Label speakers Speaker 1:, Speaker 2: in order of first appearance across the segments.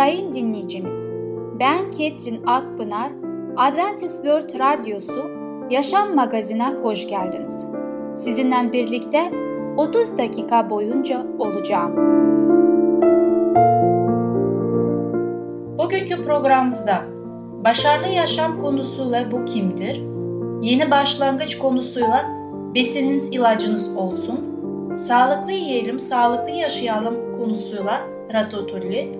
Speaker 1: Sayın dinleyicimiz, ben Ketrin Akpınar, Adventist World Radyosu Yaşam Magazin'e hoş geldiniz. Sizinle birlikte 30 dakika boyunca olacağım. Bugünkü programımızda başarılı yaşam konusuyla bu kimdir? Yeni başlangıç konusuyla besininiz ilacınız olsun, sağlıklı yiyelim, sağlıklı yaşayalım konusuyla ratatouille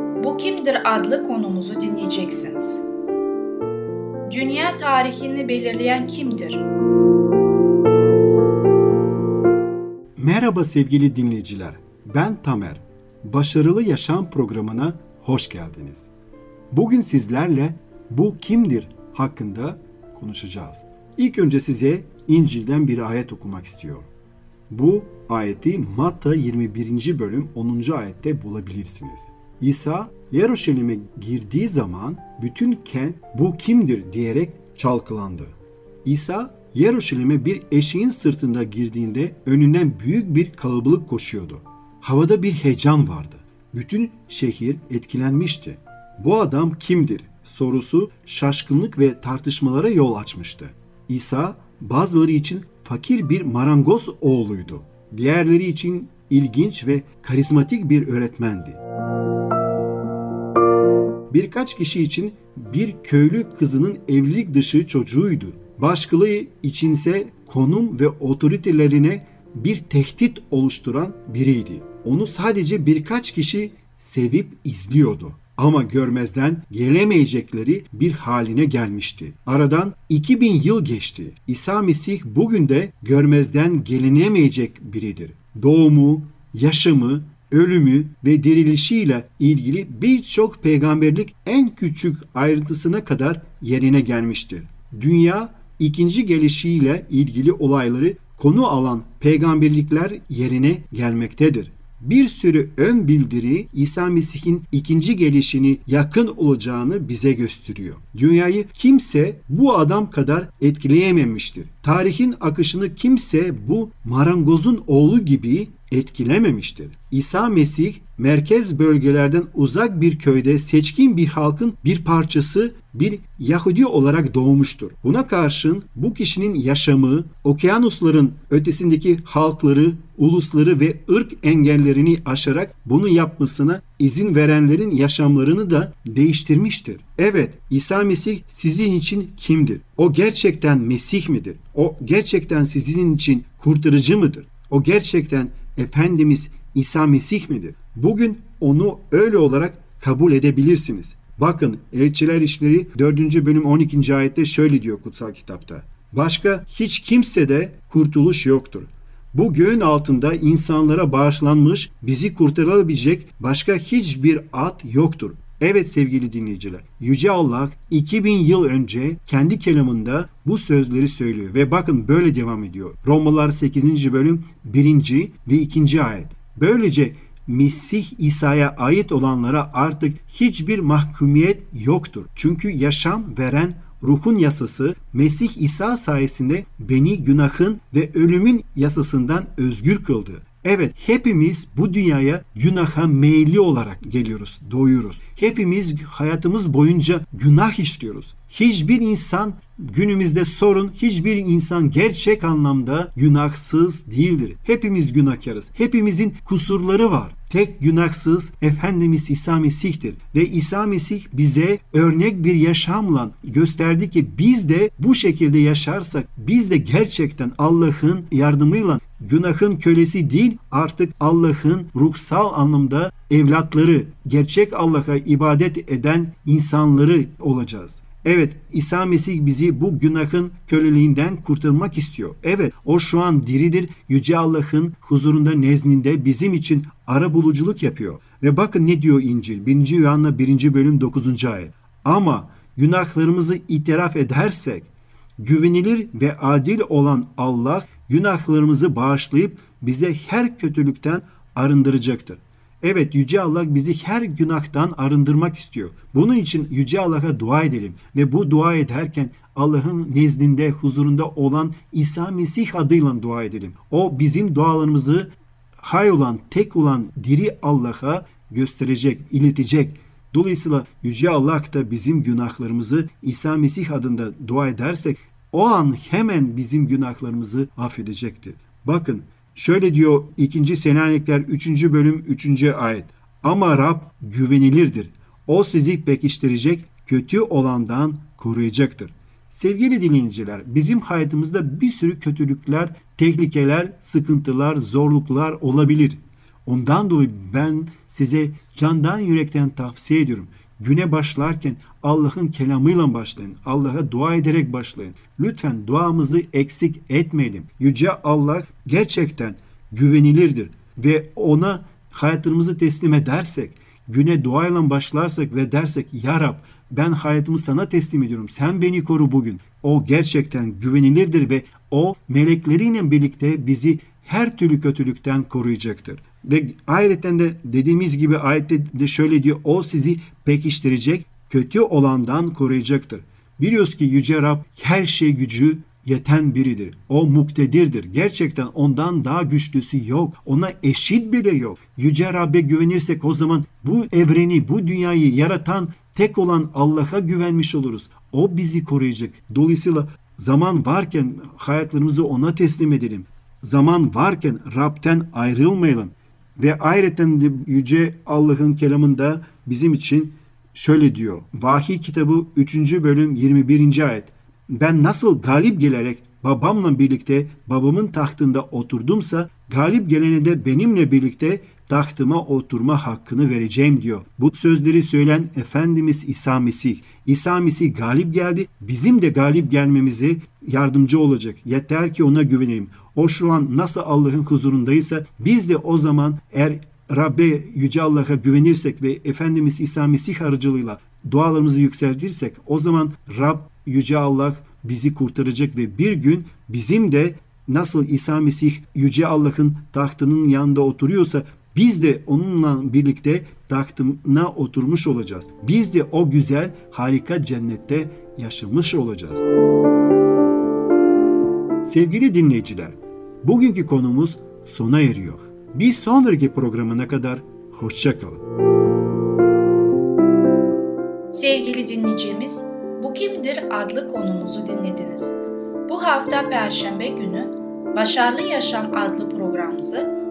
Speaker 1: Bu Kimdir adlı konumuzu dinleyeceksiniz. Dünya tarihini belirleyen kimdir?
Speaker 2: Merhaba sevgili dinleyiciler. Ben Tamer. Başarılı Yaşam programına hoş geldiniz. Bugün sizlerle bu kimdir hakkında konuşacağız. İlk önce size İncil'den bir ayet okumak istiyorum. Bu ayeti Matta 21. bölüm 10. ayette bulabilirsiniz. İsa Yeruşalim'e girdiği zaman bütün kent bu kimdir diyerek çalkalandı. İsa Yeruşalim'e bir eşeğin sırtında girdiğinde önünden büyük bir kalabalık koşuyordu. Havada bir heyecan vardı. Bütün şehir etkilenmişti. Bu adam kimdir sorusu şaşkınlık ve tartışmalara yol açmıştı. İsa bazıları için fakir bir marangoz oğluydu. Diğerleri için ilginç ve karizmatik bir öğretmendi. Birkaç kişi için bir köylü kızının evlilik dışı çocuğuydu. Başkaları içinse konum ve otoritelerine bir tehdit oluşturan biriydi. Onu sadece birkaç kişi sevip izliyordu ama görmezden gelemeyecekleri bir haline gelmişti. Aradan 2000 yıl geçti. İsa Mesih bugün de görmezden gelinemeyecek biridir. Doğumu, yaşamı, ölümü ve dirilişiyle ilgili birçok peygamberlik en küçük ayrıntısına kadar yerine gelmiştir. Dünya ikinci gelişiyle ilgili olayları konu alan peygamberlikler yerine gelmektedir bir sürü ön bildiri İsa Mesih'in ikinci gelişini yakın olacağını bize gösteriyor. Dünyayı kimse bu adam kadar etkileyememiştir. Tarihin akışını kimse bu marangozun oğlu gibi etkilememiştir. İsa Mesih merkez bölgelerden uzak bir köyde seçkin bir halkın bir parçası bir Yahudi olarak doğmuştur. Buna karşın bu kişinin yaşamı, okyanusların ötesindeki halkları, ulusları ve ırk engellerini aşarak bunu yapmasına izin verenlerin yaşamlarını da değiştirmiştir. Evet, İsa Mesih sizin için kimdir? O gerçekten Mesih midir? O gerçekten sizin için kurtarıcı mıdır? O gerçekten Efendimiz İsa Mesih midir? Bugün onu öyle olarak kabul edebilirsiniz. Bakın Elçiler İşleri 4. bölüm 12. ayette şöyle diyor kutsal kitapta. Başka hiç kimse de kurtuluş yoktur. Bu göğün altında insanlara bağışlanmış, bizi kurtarabilecek başka hiçbir at yoktur. Evet sevgili dinleyiciler, Yüce Allah 2000 yıl önce kendi kelamında bu sözleri söylüyor ve bakın böyle devam ediyor. Romalılar 8. bölüm 1. ve 2. ayet. Böylece Mesih İsa'ya ait olanlara artık hiçbir mahkumiyet yoktur. Çünkü yaşam veren ruhun yasası Mesih İsa sayesinde beni günahın ve ölümün yasasından özgür kıldı. Evet hepimiz bu dünyaya günaha meyilli olarak geliyoruz, doğuyoruz. Hepimiz hayatımız boyunca günah işliyoruz. Hiçbir insan günümüzde sorun hiçbir insan gerçek anlamda günahsız değildir. Hepimiz günahkarız. Hepimizin kusurları var. tek günahsız Efendimiz İsa Mesih'tir. Ve İsa Mesih bize örnek bir yaşamla gösterdi ki biz de bu şekilde yaşarsak biz de gerçekten Allah'ın yardımıyla günahın kölesi değil artık Allah'ın ruhsal anlamda evlatları, gerçek Allah'a ibadet eden insanları olacağız. Evet İsa Mesih bizi bu günahın köleliğinden kurtarmak istiyor. Evet o şu an diridir. Yüce Allah'ın huzurunda nezdinde bizim için ara buluculuk yapıyor. Ve bakın ne diyor İncil 1. Yuhanna 1. bölüm 9. ayet. Ama günahlarımızı itiraf edersek güvenilir ve adil olan Allah günahlarımızı bağışlayıp bize her kötülükten arındıracaktır. Evet Yüce Allah bizi her günahtan arındırmak istiyor. Bunun için Yüce Allah'a dua edelim ve bu dua ederken Allah'ın nezdinde huzurunda olan İsa Mesih adıyla dua edelim. O bizim dualarımızı hay olan, tek olan diri Allah'a gösterecek, iletecek. Dolayısıyla Yüce Allah da bizim günahlarımızı İsa Mesih adında dua edersek o an hemen bizim günahlarımızı affedecektir. Bakın Şöyle diyor 2. Selanikler 3. bölüm 3. ayet. Ama Rab güvenilirdir. O sizi pekiştirecek, kötü olandan koruyacaktır. Sevgili dinleyiciler, bizim hayatımızda bir sürü kötülükler, tehlikeler, sıkıntılar, zorluklar olabilir. Ondan dolayı ben size candan yürekten tavsiye ediyorum. Güne başlarken Allah'ın kelamıyla başlayın. Allah'a dua ederek başlayın. Lütfen duamızı eksik etmeyelim. Yüce Allah gerçekten güvenilirdir ve ona hayatımızı teslim edersek, güne duayla başlarsak ve dersek Ya Rab ben hayatımı sana teslim ediyorum. Sen beni koru bugün. O gerçekten güvenilirdir ve o melekleriyle birlikte bizi her türlü kötülükten koruyacaktır. Ve ayrıca de dediğimiz gibi ayette de şöyle diyor. O sizi pekiştirecek, kötü olandan koruyacaktır. Biliyoruz ki Yüce Rab her şey gücü yeten biridir. O muktedirdir. Gerçekten ondan daha güçlüsü yok. Ona eşit bile yok. Yüce Rab'be güvenirsek o zaman bu evreni, bu dünyayı yaratan tek olan Allah'a güvenmiş oluruz. O bizi koruyacak. Dolayısıyla zaman varken hayatlarımızı ona teslim edelim. Zaman varken Rab'den ayrılmayalım. Ve ayrıca Yüce Allah'ın kelamında bizim için şöyle diyor. Vahiy kitabı 3. bölüm 21. ayet. Ben nasıl galip gelerek babamla birlikte babamın tahtında oturdumsa galip gelene de benimle birlikte tahtıma oturma hakkını vereceğim diyor. Bu sözleri söyleyen Efendimiz İsa Mesih. İsa Mesih galip geldi. Bizim de galip gelmemize yardımcı olacak. Yeter ki ona güvenelim. O şu an nasıl Allah'ın huzurundaysa biz de o zaman eğer Rabbe Yüce Allah'a güvenirsek ve Efendimiz İsa Mesih aracılığıyla dualarımızı yükseltirsek o zaman Rab Yüce Allah bizi kurtaracak ve bir gün bizim de nasıl İsa Mesih Yüce Allah'ın tahtının yanında oturuyorsa biz de onunla birlikte tahtına oturmuş olacağız. Biz de o güzel harika cennette yaşamış olacağız. Sevgili dinleyiciler, bugünkü konumuz sona eriyor. Bir sonraki programına kadar hoşçakalın.
Speaker 1: Sevgili dinleyicimiz, Bu Kimdir adlı konumuzu dinlediniz. Bu hafta Perşembe günü Başarılı Yaşam adlı programımızı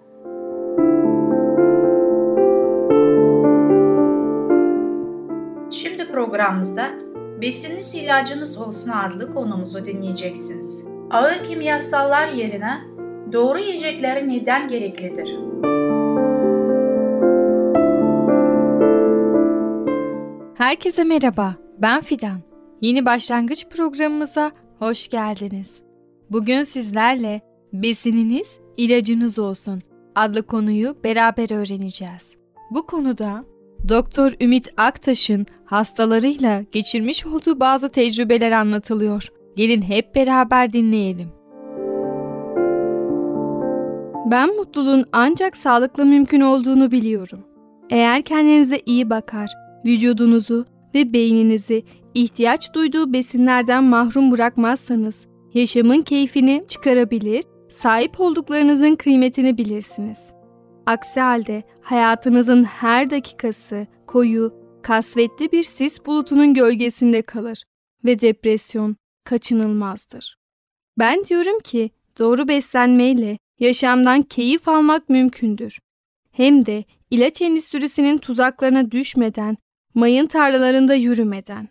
Speaker 1: programımızda Besiniz ilacınız olsun adlı konumuzu dinleyeceksiniz. Ağır kimyasallar yerine doğru yiyecekleri neden gereklidir?
Speaker 3: Herkese merhaba, ben Fidan. Yeni başlangıç programımıza hoş geldiniz. Bugün sizlerle besininiz ilacınız olsun adlı konuyu beraber öğreneceğiz. Bu konuda Doktor Ümit Aktaş'ın hastalarıyla geçirmiş olduğu bazı tecrübeler anlatılıyor. Gelin hep beraber dinleyelim. Ben mutluluğun ancak sağlıklı mümkün olduğunu biliyorum. Eğer kendinize iyi bakar, vücudunuzu ve beyninizi ihtiyaç duyduğu besinlerden mahrum bırakmazsanız yaşamın keyfini çıkarabilir, sahip olduklarınızın kıymetini bilirsiniz. Aksi halde hayatınızın her dakikası koyu, kasvetli bir sis bulutunun gölgesinde kalır ve depresyon kaçınılmazdır. Ben diyorum ki doğru beslenmeyle yaşamdan keyif almak mümkündür. Hem de ilaç endüstrisinin tuzaklarına düşmeden, mayın tarlalarında yürümeden.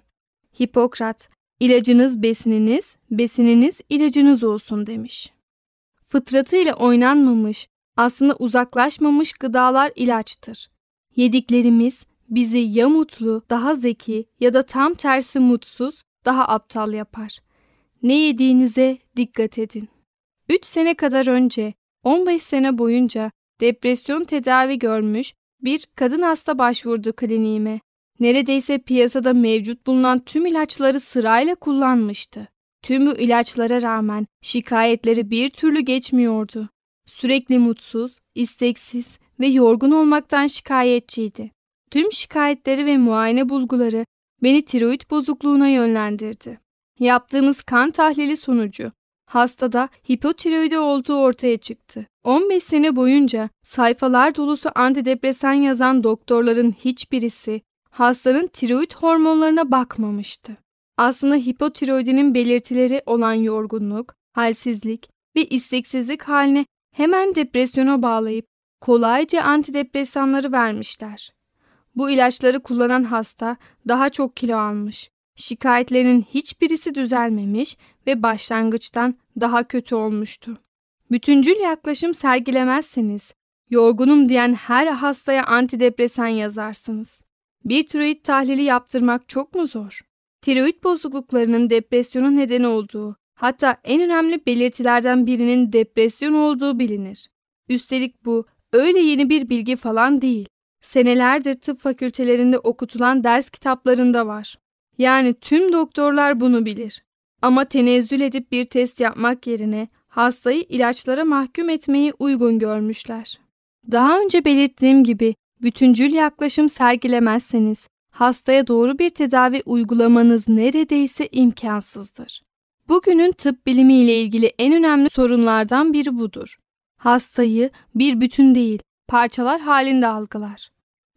Speaker 3: Hipokrat, ilacınız besininiz, besininiz ilacınız olsun demiş. Fıtratıyla oynanmamış, aslında uzaklaşmamış gıdalar ilaçtır. Yediklerimiz bizi ya mutlu, daha zeki ya da tam tersi mutsuz, daha aptal yapar. Ne yediğinize dikkat edin. 3 sene kadar önce, 15 sene boyunca depresyon tedavi görmüş bir kadın hasta başvurdu kliniğime. Neredeyse piyasada mevcut bulunan tüm ilaçları sırayla kullanmıştı. Tüm bu ilaçlara rağmen şikayetleri bir türlü geçmiyordu. Sürekli mutsuz, isteksiz ve yorgun olmaktan şikayetçiydi. Tüm şikayetleri ve muayene bulguları beni tiroid bozukluğuna yönlendirdi. Yaptığımız kan tahlili sonucu hastada hipotiroidi olduğu ortaya çıktı. 15 sene boyunca sayfalar dolusu antidepresan yazan doktorların hiçbirisi hastanın tiroid hormonlarına bakmamıştı. Aslında hipotiroidinin belirtileri olan yorgunluk, halsizlik ve isteksizlik haline hemen depresyona bağlayıp kolayca antidepresanları vermişler. Bu ilaçları kullanan hasta daha çok kilo almış, şikayetlerinin hiçbirisi düzelmemiş ve başlangıçtan daha kötü olmuştu. Bütüncül yaklaşım sergilemezseniz, yorgunum diyen her hastaya antidepresan yazarsınız. Bir tiroid tahlili yaptırmak çok mu zor? Tiroid bozukluklarının depresyonun neden olduğu, hatta en önemli belirtilerden birinin depresyon olduğu bilinir. Üstelik bu öyle yeni bir bilgi falan değil. Senelerdir tıp fakültelerinde okutulan ders kitaplarında var. Yani tüm doktorlar bunu bilir. Ama tenezzül edip bir test yapmak yerine hastayı ilaçlara mahkum etmeyi uygun görmüşler. Daha önce belirttiğim gibi bütüncül yaklaşım sergilemezseniz hastaya doğru bir tedavi uygulamanız neredeyse imkansızdır. Bugünün tıp bilimi ile ilgili en önemli sorunlardan biri budur. Hastayı bir bütün değil, parçalar halinde algılar.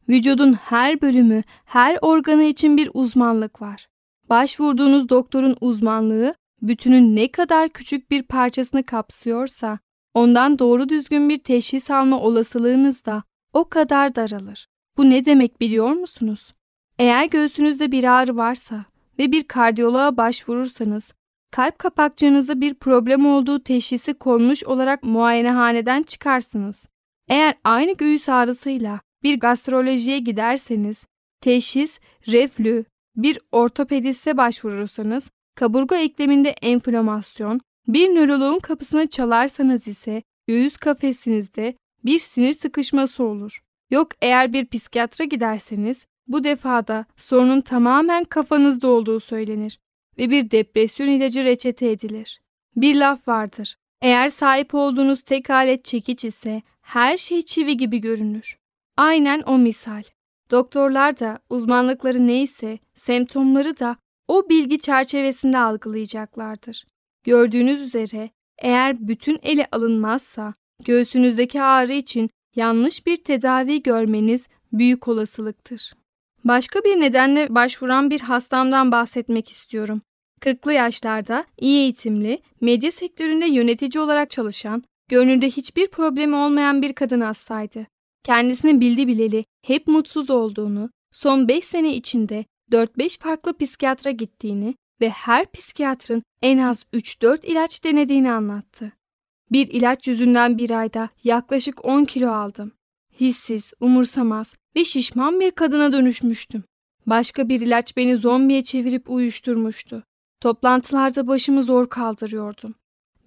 Speaker 3: Vücudun her bölümü, her organı için bir uzmanlık var. Başvurduğunuz doktorun uzmanlığı bütünün ne kadar küçük bir parçasını kapsıyorsa, ondan doğru düzgün bir teşhis alma olasılığınız da o kadar daralır. Bu ne demek biliyor musunuz? Eğer göğsünüzde bir ağrı varsa ve bir kardiyoloğa başvurursanız, kalp kapakçığınızda bir problem olduğu teşhisi konmuş olarak muayenehaneden çıkarsınız. Eğer aynı göğüs ağrısıyla bir gastrolojiye giderseniz, teşhis reflü, bir ortopediste başvurursanız, kaburga ekleminde enflamasyon, bir nöroloğun kapısına çalarsanız ise göğüs kafesinizde bir sinir sıkışması olur. Yok eğer bir psikiyatra giderseniz bu defada sorunun tamamen kafanızda olduğu söylenir ve bir depresyon ilacı reçete edilir. Bir laf vardır. Eğer sahip olduğunuz tek alet çekiç ise her şey çivi gibi görünür. Aynen o misal. Doktorlar da uzmanlıkları neyse semptomları da o bilgi çerçevesinde algılayacaklardır. Gördüğünüz üzere eğer bütün ele alınmazsa göğsünüzdeki ağrı için yanlış bir tedavi görmeniz büyük olasılıktır. Başka bir nedenle başvuran bir hastamdan bahsetmek istiyorum. 40'lı yaşlarda iyi eğitimli, medya sektöründe yönetici olarak çalışan, görünürde hiçbir problemi olmayan bir kadın hastaydı. Kendisini bildi bileli hep mutsuz olduğunu, son 5 sene içinde 4-5 farklı psikiyatra gittiğini ve her psikiyatrın en az 3-4 ilaç denediğini anlattı. Bir ilaç yüzünden bir ayda yaklaşık 10 kilo aldım. Hissiz, umursamaz ve şişman bir kadına dönüşmüştüm. Başka bir ilaç beni zombiye çevirip uyuşturmuştu. Toplantılarda başımı zor kaldırıyordum.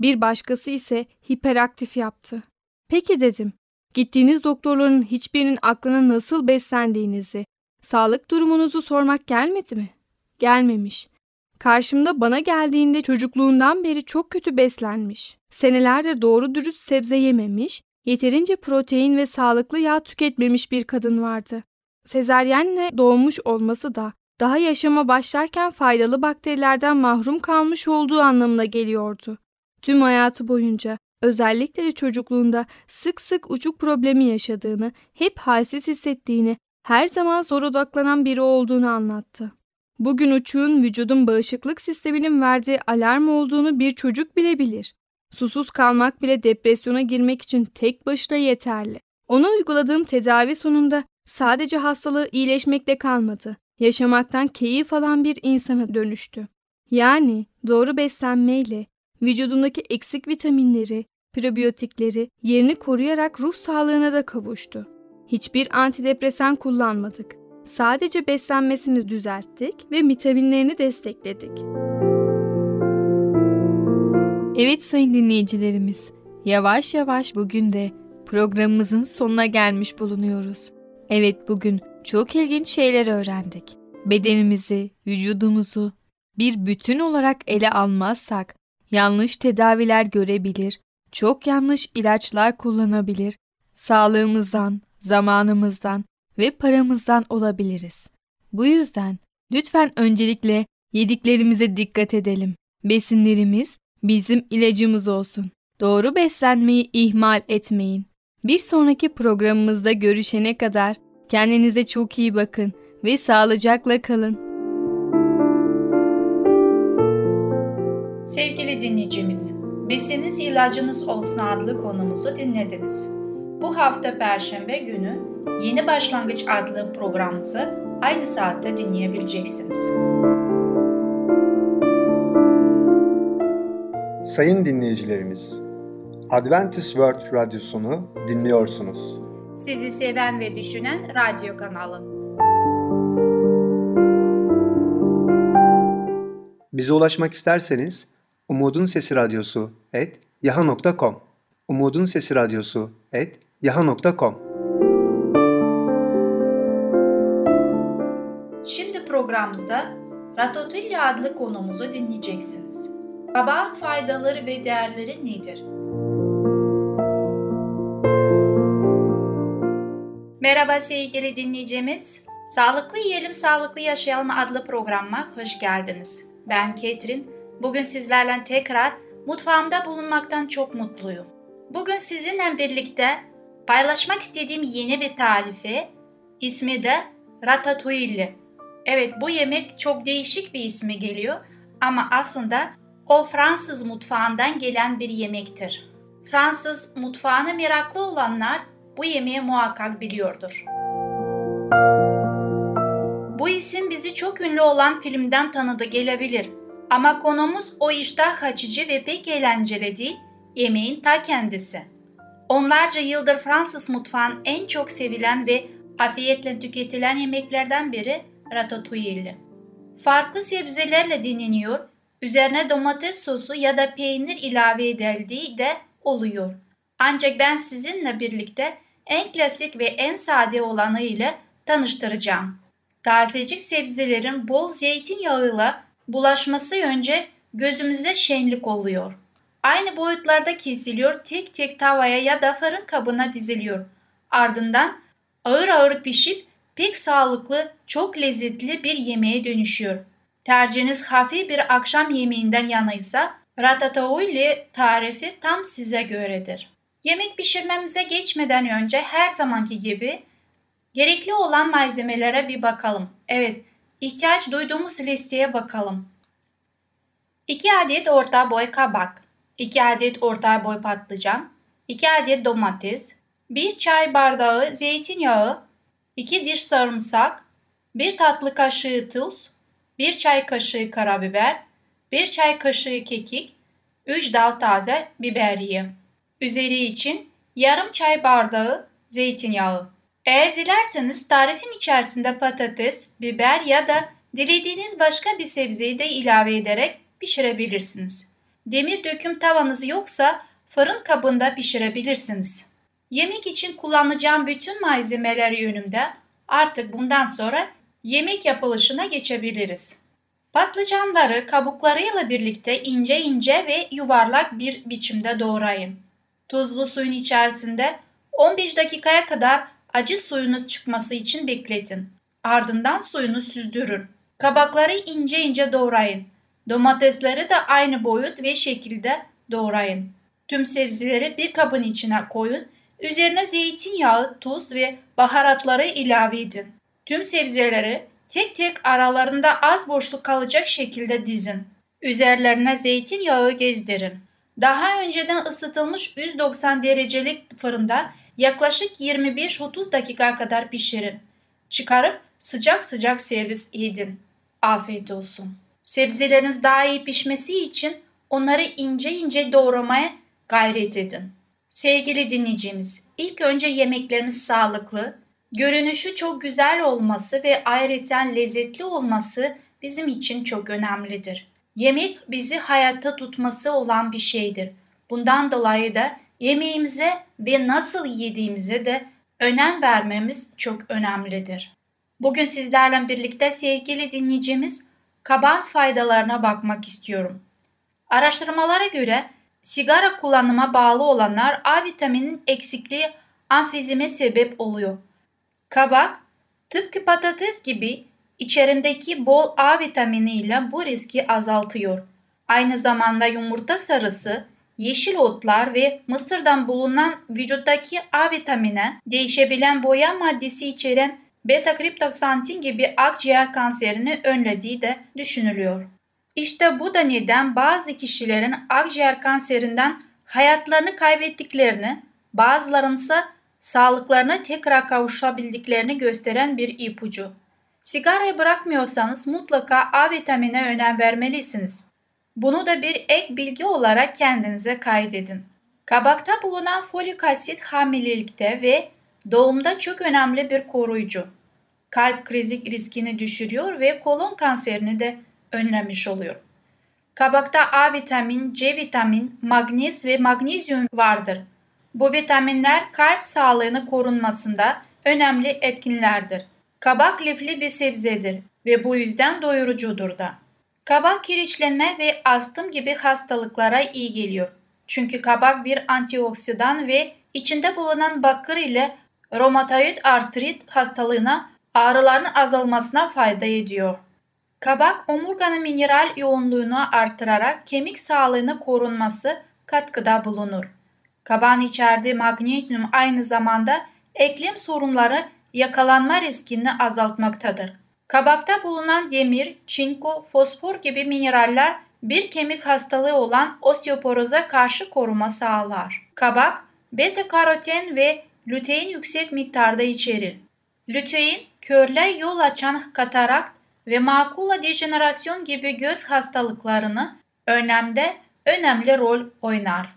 Speaker 3: Bir başkası ise hiperaktif yaptı. Peki dedim, gittiğiniz doktorların hiçbirinin aklına nasıl beslendiğinizi, sağlık durumunuzu sormak gelmedi mi? Gelmemiş. Karşımda bana geldiğinde çocukluğundan beri çok kötü beslenmiş. Senelerdir doğru dürüst sebze yememiş, yeterince protein ve sağlıklı yağ tüketmemiş bir kadın vardı. Sezaryenle doğmuş olması da daha yaşama başlarken faydalı bakterilerden mahrum kalmış olduğu anlamına geliyordu. Tüm hayatı boyunca özellikle de çocukluğunda sık sık uçuk problemi yaşadığını, hep halsiz hissettiğini, her zaman zor odaklanan biri olduğunu anlattı. Bugün uçuğun vücudun bağışıklık sisteminin verdiği alarm olduğunu bir çocuk bile bilir. Susuz kalmak bile depresyona girmek için tek başına yeterli. Ona uyguladığım tedavi sonunda sadece hastalığı iyileşmekle kalmadı. Yaşamaktan keyif alan bir insana dönüştü. Yani doğru beslenmeyle vücudundaki eksik vitaminleri, prebiyotikleri yerini koruyarak ruh sağlığına da kavuştu. Hiçbir antidepresan kullanmadık. Sadece beslenmesini düzelttik ve vitaminlerini destekledik. Evet sayın dinleyicilerimiz, yavaş yavaş bugün de programımızın sonuna gelmiş bulunuyoruz. Evet bugün çok ilginç şeyler öğrendik. Bedenimizi, vücudumuzu bir bütün olarak ele almazsak yanlış tedaviler görebilir, çok yanlış ilaçlar kullanabilir, sağlığımızdan, zamanımızdan ve paramızdan olabiliriz. Bu yüzden lütfen öncelikle yediklerimize dikkat edelim. Besinlerimiz bizim ilacımız olsun. Doğru beslenmeyi ihmal etmeyin. Bir sonraki programımızda görüşene kadar kendinize çok iyi bakın ve sağlıcakla kalın.
Speaker 1: Sevgili dinleyicimiz, Besiniz ilacınız olsun adlı konumuzu dinlediniz. Bu hafta Perşembe günü Yeni Başlangıç adlı programımızı aynı saatte dinleyebileceksiniz.
Speaker 4: Sayın dinleyicilerimiz, Adventist World Radyosunu dinliyorsunuz.
Speaker 1: Sizi seven ve düşünen radyo kanalı.
Speaker 4: Bize ulaşmak isterseniz Umutun Sesi Radyosu et yaha.com Umutun Sesi Radyosu et yaha.com
Speaker 1: Şimdi programımızda Ratatouille adlı konumuzu dinleyeceksiniz. Kabağın faydaları ve değerleri nedir? Merhaba sevgili dinleyicimiz. Sağlıklı Yiyelim Sağlıklı Yaşayalım adlı programıma hoş geldiniz. Ben Ketrin. Bugün sizlerle tekrar mutfağımda bulunmaktan çok mutluyum. Bugün sizinle birlikte paylaşmak istediğim yeni bir tarifi, ismi de ratatouille. Evet bu yemek çok değişik bir ismi geliyor ama aslında o Fransız mutfağından gelen bir yemektir. Fransız mutfağına meraklı olanlar bu yemeği muhakkak biliyordur. Bu isim bizi çok ünlü olan filmden tanıdı gelebilir. Ama konumuz o iştah açıcı ve pek eğlenceli değil, yemeğin ta kendisi. Onlarca yıldır Fransız mutfağın en çok sevilen ve afiyetle tüketilen yemeklerden biri ratatouille. Farklı sebzelerle dinleniyor, üzerine domates sosu ya da peynir ilave edildiği de oluyor. Ancak ben sizinle birlikte en klasik ve en sade olanı ile tanıştıracağım. Tazecik sebzelerin bol zeytinyağıyla bulaşması önce gözümüzde şenlik oluyor. Aynı boyutlarda kesiliyor, tek tek tavaya ya da fırın kabına diziliyor. Ardından ağır ağır pişip pek sağlıklı, çok lezzetli bir yemeğe dönüşüyor. Tercihiniz hafif bir akşam yemeğinden yanaysa ratatouille tarifi tam size göredir. Yemek pişirmemize geçmeden önce her zamanki gibi gerekli olan malzemelere bir bakalım. Evet, ihtiyaç duyduğumuz listeye bakalım. 2 adet orta boy kabak, 2 adet orta boy patlıcan, 2 adet domates, 1 çay bardağı zeytinyağı, 2 diş sarımsak, 1 tatlı kaşığı tuz, 1 çay kaşığı karabiber, 1 çay kaşığı kekik, 3 dal taze biberiye. Üzeri için yarım çay bardağı zeytinyağı. Eğer dilerseniz tarifin içerisinde patates, biber ya da dilediğiniz başka bir sebzeyi de ilave ederek pişirebilirsiniz. Demir döküm tavanız yoksa fırın kabında pişirebilirsiniz. Yemek için kullanacağım bütün malzemeler yönümde artık bundan sonra yemek yapılışına geçebiliriz. Patlıcanları kabuklarıyla birlikte ince ince ve yuvarlak bir biçimde doğrayın. Tuzlu suyun içerisinde 15 dakikaya kadar acı suyunuz çıkması için bekletin. Ardından suyunu süzdürün. Kabakları ince ince doğrayın. Domatesleri de aynı boyut ve şekilde doğrayın. Tüm sebzeleri bir kabın içine koyun. Üzerine zeytinyağı, tuz ve baharatları ilave edin. Tüm sebzeleri tek tek aralarında az boşluk kalacak şekilde dizin. Üzerlerine zeytinyağı gezdirin. Daha önceden ısıtılmış 190 derecelik fırında yaklaşık 25-30 dakika kadar pişirin. Çıkarıp sıcak sıcak servis edin. Afiyet olsun. Sebzeleriniz daha iyi pişmesi için onları ince ince doğramaya gayret edin. Sevgili dinleyicimiz, ilk önce yemeklerimiz sağlıklı, görünüşü çok güzel olması ve ayrıca lezzetli olması bizim için çok önemlidir. Yemek bizi hayatta tutması olan bir şeydir. Bundan dolayı da yemeğimize ve nasıl yediğimize de önem vermemiz çok önemlidir. Bugün sizlerle birlikte sevgili dinleyicimiz kaban faydalarına bakmak istiyorum. Araştırmalara göre sigara kullanıma bağlı olanlar A vitaminin eksikliği amfizime sebep oluyor. Kabak tıpkı patates gibi içerindeki bol A vitamini ile bu riski azaltıyor. Aynı zamanda yumurta sarısı, yeşil otlar ve mısırdan bulunan vücuttaki A vitamine değişebilen boya maddesi içeren beta kriptoksantin gibi akciğer kanserini önlediği de düşünülüyor. İşte bu da neden bazı kişilerin akciğer kanserinden hayatlarını kaybettiklerini, bazılarının ise sağlıklarına tekrar kavuşabildiklerini gösteren bir ipucu. Sigarayı bırakmıyorsanız mutlaka A vitamine önem vermelisiniz. Bunu da bir ek bilgi olarak kendinize kaydedin. Kabakta bulunan folik asit hamilelikte ve doğumda çok önemli bir koruyucu. Kalp krizi riskini düşürüyor ve kolon kanserini de önlemiş oluyor. Kabakta A vitamin, C vitamin, magnez ve magnezyum vardır. Bu vitaminler kalp sağlığını korunmasında önemli etkinlerdir. Kabak lifli bir sebzedir ve bu yüzden doyurucudur da. Kabak kiriçlenme ve astım gibi hastalıklara iyi geliyor. Çünkü kabak bir antioksidan ve içinde bulunan bakır ile romatoid artrit hastalığına ağrıların azalmasına fayda ediyor. Kabak omurganın mineral yoğunluğunu artırarak kemik sağlığını korunması katkıda bulunur. Kabağın içerdiği magnezyum aynı zamanda eklem sorunları yakalanma riskini azaltmaktadır. Kabakta bulunan demir, çinko, fosfor gibi mineraller bir kemik hastalığı olan osteoporoza karşı koruma sağlar. Kabak, beta karoten ve lutein yüksek miktarda içerir. Lutein, körle yol açan katarakt ve makula dejenerasyon gibi göz hastalıklarını önlemde önemli rol oynar.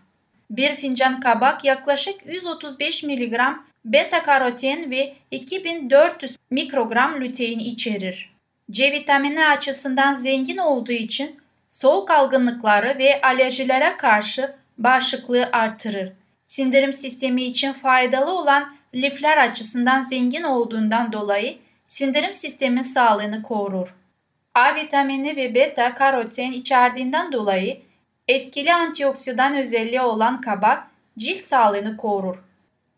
Speaker 1: Bir fincan kabak yaklaşık 135 mg beta karoten ve 2400 mikrogram lutein içerir. C vitamini açısından zengin olduğu için soğuk algınlıkları ve alerjilere karşı bağışıklığı artırır. Sindirim sistemi için faydalı olan lifler açısından zengin olduğundan dolayı sindirim sistemi sağlığını korur. A vitamini ve beta karoten içerdiğinden dolayı etkili antioksidan özelliği olan kabak cilt sağlığını korur.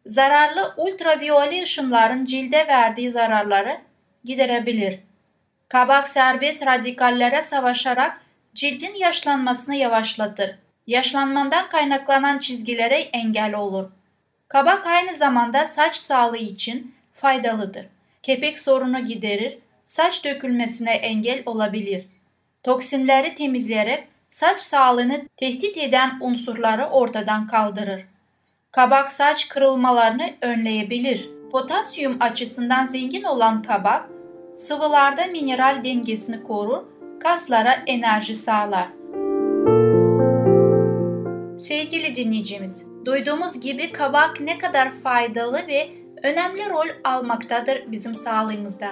Speaker 1: Zararlı ultraviyole ışınların cilde verdiği zararları giderebilir. Kabak serbest radikallere savaşarak cildin yaşlanmasını yavaşlatır. Yaşlanmandan kaynaklanan çizgilere engel olur. Kabak aynı zamanda saç sağlığı için faydalıdır. Kepek sorunu giderir, saç dökülmesine engel olabilir. Toksinleri temizleyerek saç sağlığını tehdit eden unsurları ortadan kaldırır. Kabak saç kırılmalarını önleyebilir. Potasyum açısından zengin olan kabak, sıvılarda mineral dengesini korur, kaslara enerji sağlar. Sevgili dinleyicimiz, duyduğumuz gibi kabak ne kadar faydalı ve önemli rol almaktadır bizim sağlığımızda.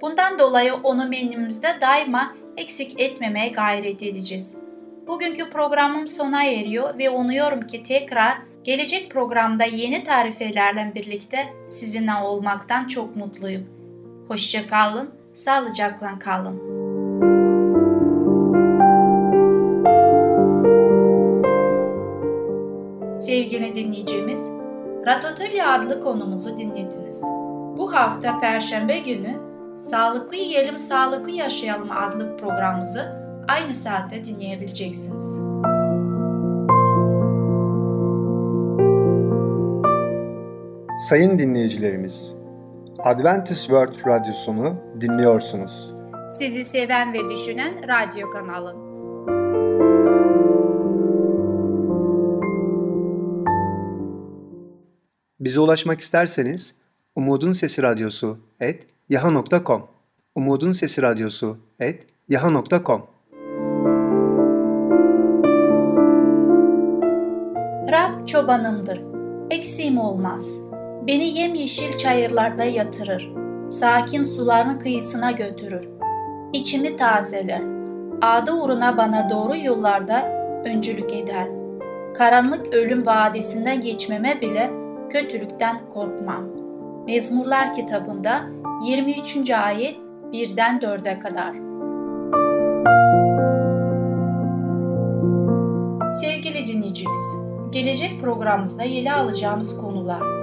Speaker 1: Bundan dolayı onu menümüzde daima eksik etmemeye gayret edeceğiz. Bugünkü programım sona eriyor ve umuyorum ki tekrar gelecek programda yeni tarifelerle birlikte sizinle olmaktan çok mutluyum. Hoşça kalın, sağlıcakla kalın. Sevgili dinleyicimiz, Ratatouille adlı konumuzu dinlediniz. Bu hafta Perşembe günü Sağlıklı Yiyelim Sağlıklı Yaşayalım adlı programımızı aynı saatte dinleyebileceksiniz.
Speaker 4: Sayın dinleyicilerimiz, Adventist World Radyosunu dinliyorsunuz.
Speaker 1: Sizi seven ve düşünen radyo kanalı.
Speaker 4: Bize ulaşmak isterseniz Umutun Sesi Radyosu et yaha.com Umutun Sesi Radyosu et yaha.com
Speaker 1: Rab çobanımdır, eksiğim olmaz. Beni yemyeşil çayırlarda yatırır, sakin suların kıyısına götürür. İçimi tazeler, adı uğruna bana doğru yollarda öncülük eder. Karanlık ölüm vadisinden geçmeme bile kötülükten korkmam. Mezmurlar kitabında 23. ayet 1'den 4'e kadar. Sevgili dinleyicimiz, gelecek programımızda ele alacağımız konular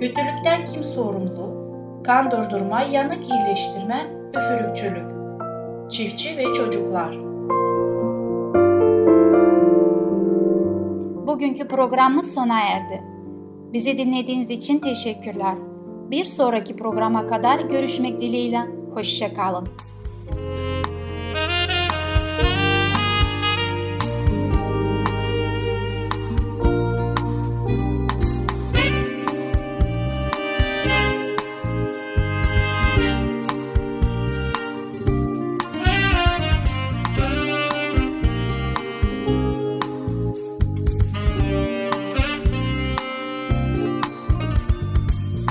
Speaker 1: Kötülükten kim sorumlu? Kan durdurma, yanık iyileştirme, üfürükçülük, çiftçi ve çocuklar. Bugünkü programımız sona erdi. Bizi dinlediğiniz için teşekkürler. Bir sonraki programa kadar görüşmek dileğiyle. Hoşçakalın.